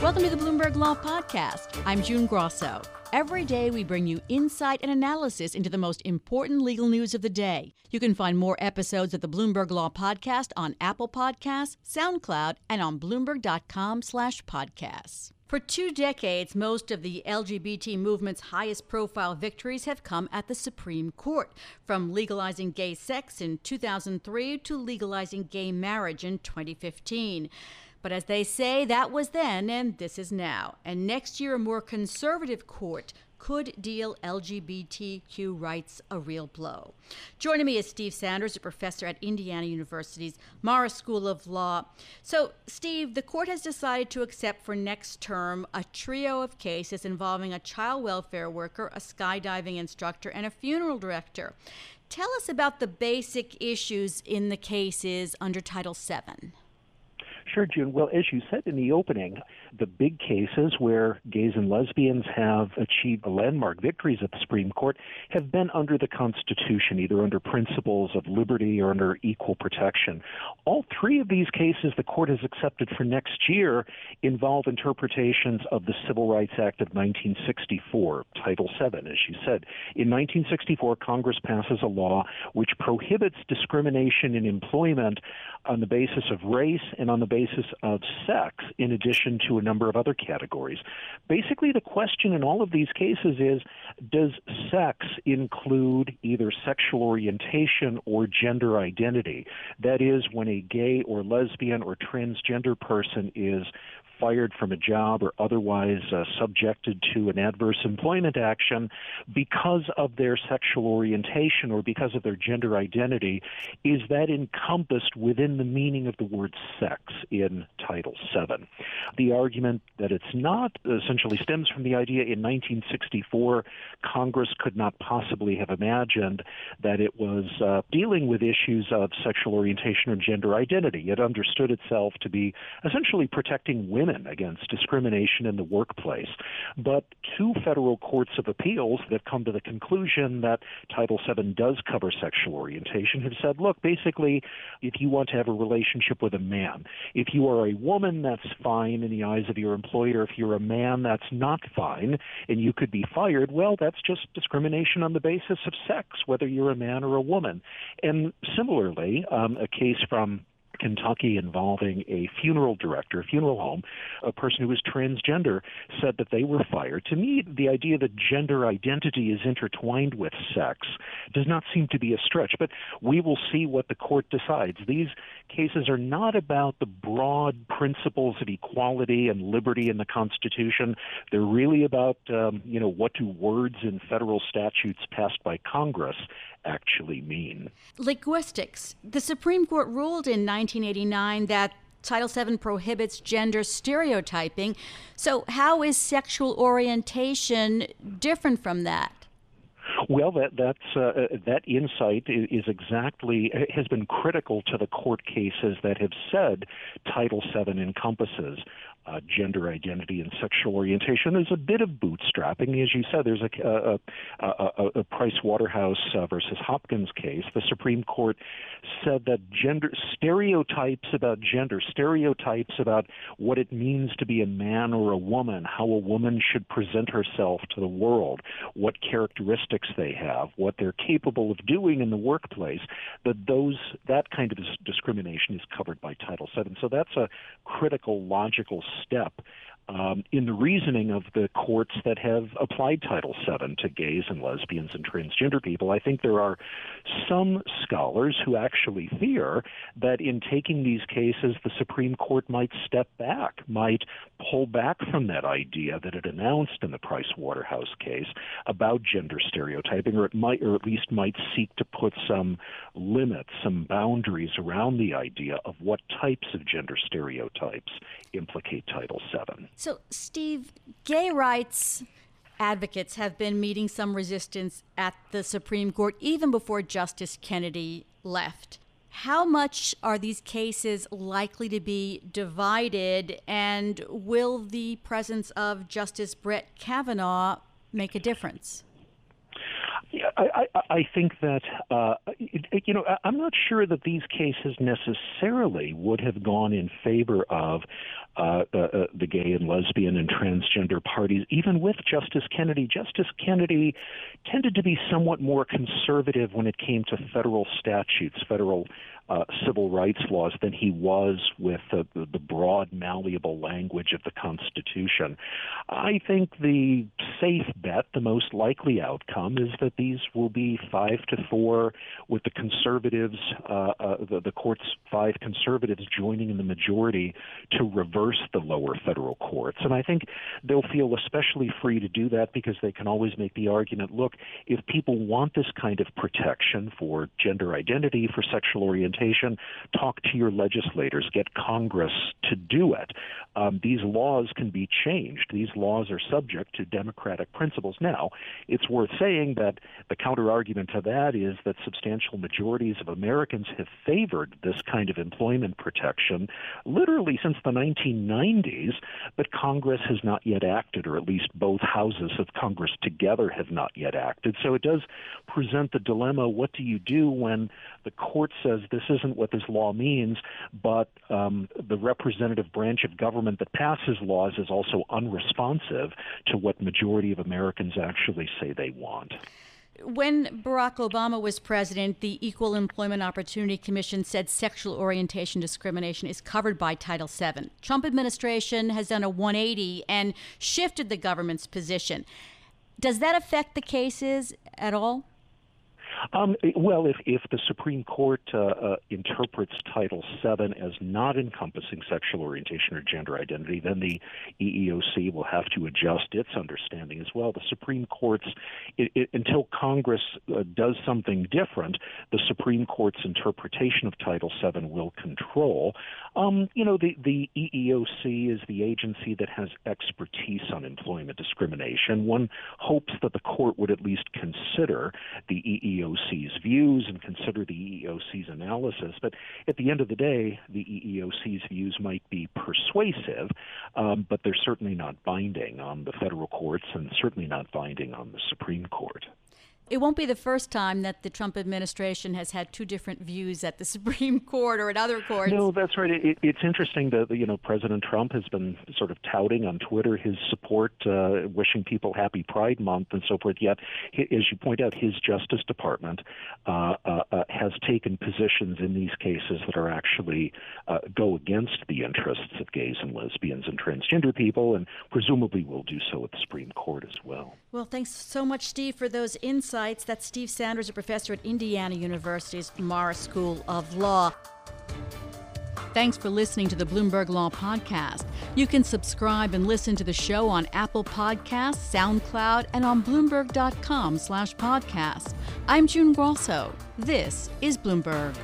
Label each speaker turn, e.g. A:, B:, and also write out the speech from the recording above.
A: Welcome to the Bloomberg Law Podcast. I'm June Grosso. Every day, we bring you insight and analysis into the most important legal news of the day. You can find more episodes of the Bloomberg Law Podcast on Apple Podcasts, SoundCloud, and on Bloomberg.com/podcasts. For two decades, most of the LGBT movement's highest profile victories have come at the Supreme Court, from legalizing gay sex in 2003 to legalizing gay marriage in 2015. But as they say, that was then and this is now. And next year, a more conservative court could deal LGBTQ rights a real blow. Joining me is Steve Sanders, a professor at Indiana University's Maurer School of Law. So, Steve, the court has decided to accept for next term a trio of cases involving a child welfare worker, a skydiving instructor, and a funeral director. Tell us about the basic issues in the cases under Title VII.
B: Sure. Well, as you said in the opening, the big cases where gays and lesbians have achieved landmark victories at the Supreme Court have been under the Constitution, either under principles of liberty or under equal protection. All three of these cases the court has accepted for next year involve interpretations of the Civil Rights Act of 1964, Title VII, as you said. In 1964, Congress passes a law which prohibits discrimination in employment on the basis of race and on the basis of sex, in addition to a number of other categories. Basically, the question in all of these cases is does sex include either sexual orientation or gender identity? That is, when a gay or lesbian or transgender person is fired from a job or otherwise uh, subjected to an adverse employment action because of their sexual orientation or because of their gender identity, is that encompassed within the meaning of the word sex in Title VII? The argument that it's not essentially stems from the idea in 1964 Congress could not possibly have imagined that it was uh, dealing with issues of sexual orientation or gender identity. It understood itself to be essentially protecting women women against discrimination in the workplace. But two federal courts of appeals that come to the conclusion that Title VII does cover sexual orientation have said, look, basically, if you want to have a relationship with a man, if you are a woman, that's fine in the eyes of your employer. If you're a man, that's not fine, and you could be fired. Well, that's just discrimination on the basis of sex, whether you're a man or a woman. And similarly, um, a case from Kentucky involving a funeral director, a funeral home, a person who was transgender, said that they were fired. To me, the idea that gender identity is intertwined with sex does not seem to be a stretch, but we will see what the court decides. These cases are not about the broad principles of equality and liberty in the Constitution. They're really about, um, you know, what do words in federal statutes passed by Congress actually mean.
A: Linguistics. The Supreme Court ruled in 1989 that Title VII prohibits gender stereotyping. So, how is sexual orientation different from that?
B: Well, that that's uh, that insight is exactly has been critical to the court cases that have said Title VII encompasses uh, gender identity and sexual orientation. There's a bit of bootstrapping, as you said. There's a, a, a, a Price Waterhouse uh, versus Hopkins case. The Supreme Court said that gender stereotypes about gender, stereotypes about what it means to be a man or a woman, how a woman should present herself to the world, what characteristics they have, what they're capable of doing in the workplace. That those that kind of discrimination is covered by Title VII. So that's a critical, logical step um, in the reasoning of the courts that have applied Title VII to gays and lesbians and transgender people. I think there are some scholars who actually fear that in taking these cases, the Supreme Court might step back, might pull back from that idea that it announced in the Price Waterhouse case about gender stereotyping, or it might, or at least might seek to put some limits, some boundaries around the idea of what types of gender stereotypes implicate Title VII.
A: So, Steve, gay rights advocates have been meeting some resistance at the Supreme Court even before Justice Kennedy left. How much are these cases likely to be divided, and will the presence of Justice Brett Kavanaugh make a difference?
B: Yeah, I, I, I think that uh, you know I'm not sure that these cases necessarily would have gone in favor of uh, uh, the gay and lesbian and transgender parties, even with Justice Kennedy. Justice Kennedy tended to be somewhat more conservative when it came to federal statutes, federal uh, civil rights laws than he was with the, the broad, malleable language of the Constitution. I think the safe bet, the most likely outcome, is that these will be five to four, with the conservatives, uh, uh, the, the court's five conservatives joining in the majority to reverse the lower federal courts. And I think they'll feel especially free to do that because they can always make the argument look, if people want this kind of protection for gender identity, for sexual orientation, talk to your legislators, get Congress to do it. Um, these laws can be changed. These laws are subject to democratic principles. Now, it's worth saying that the counter argument to that is that substantial majorities of Americans have favored this kind of employment protection literally since the 1990s, but Congress has not yet acted, or at least both houses of Congress together have not yet acted. So it does present the dilemma what do you do when the court says this isn't what this law means, but um, the representative branch of government that passes laws is also unresponsive to what majority of Americans actually say they want.
A: When Barack Obama was president, the Equal Employment Opportunity Commission said sexual orientation discrimination is covered by Title VII. Trump administration has done a 180 and shifted the government's position. Does that affect the cases at all?
B: Um, well, if, if the Supreme Court uh, uh, interprets Title VII as not encompassing sexual orientation or gender identity, then the EEOC will have to adjust its understanding as well. The Supreme Court's, it, it, until Congress uh, does something different, the Supreme Court's interpretation of Title VII will control. Um, you know, the, the EEOC is the agency that has expertise on employment discrimination. One hopes that the court would at least consider the EEOC EEOC's views and consider the EEOC's analysis. But at the end of the day, the EEOC's views might be persuasive, um, but they're certainly not binding on the federal courts and certainly not binding on the Supreme Court.
A: It won't be the first time that the Trump administration has had two different views at the Supreme Court or at other courts.
B: No, that's right. It, it's interesting that you know President Trump has been sort of touting on Twitter his support, uh, wishing people Happy Pride Month and so forth. Yet, as you point out, his Justice Department uh, uh, uh, has taken positions in these cases that are actually uh, go against the interests of gays and lesbians and transgender people, and presumably will do so at the Supreme Court as well.
A: Well, thanks so much, Steve, for those insights insights. That's Steve Sanders, a professor at Indiana University's Maurer School of Law. Thanks for listening to the Bloomberg Law Podcast. You can subscribe and listen to the show on Apple Podcasts, SoundCloud, and on Bloomberg.com slash podcast. I'm June Grosso. This is Bloomberg.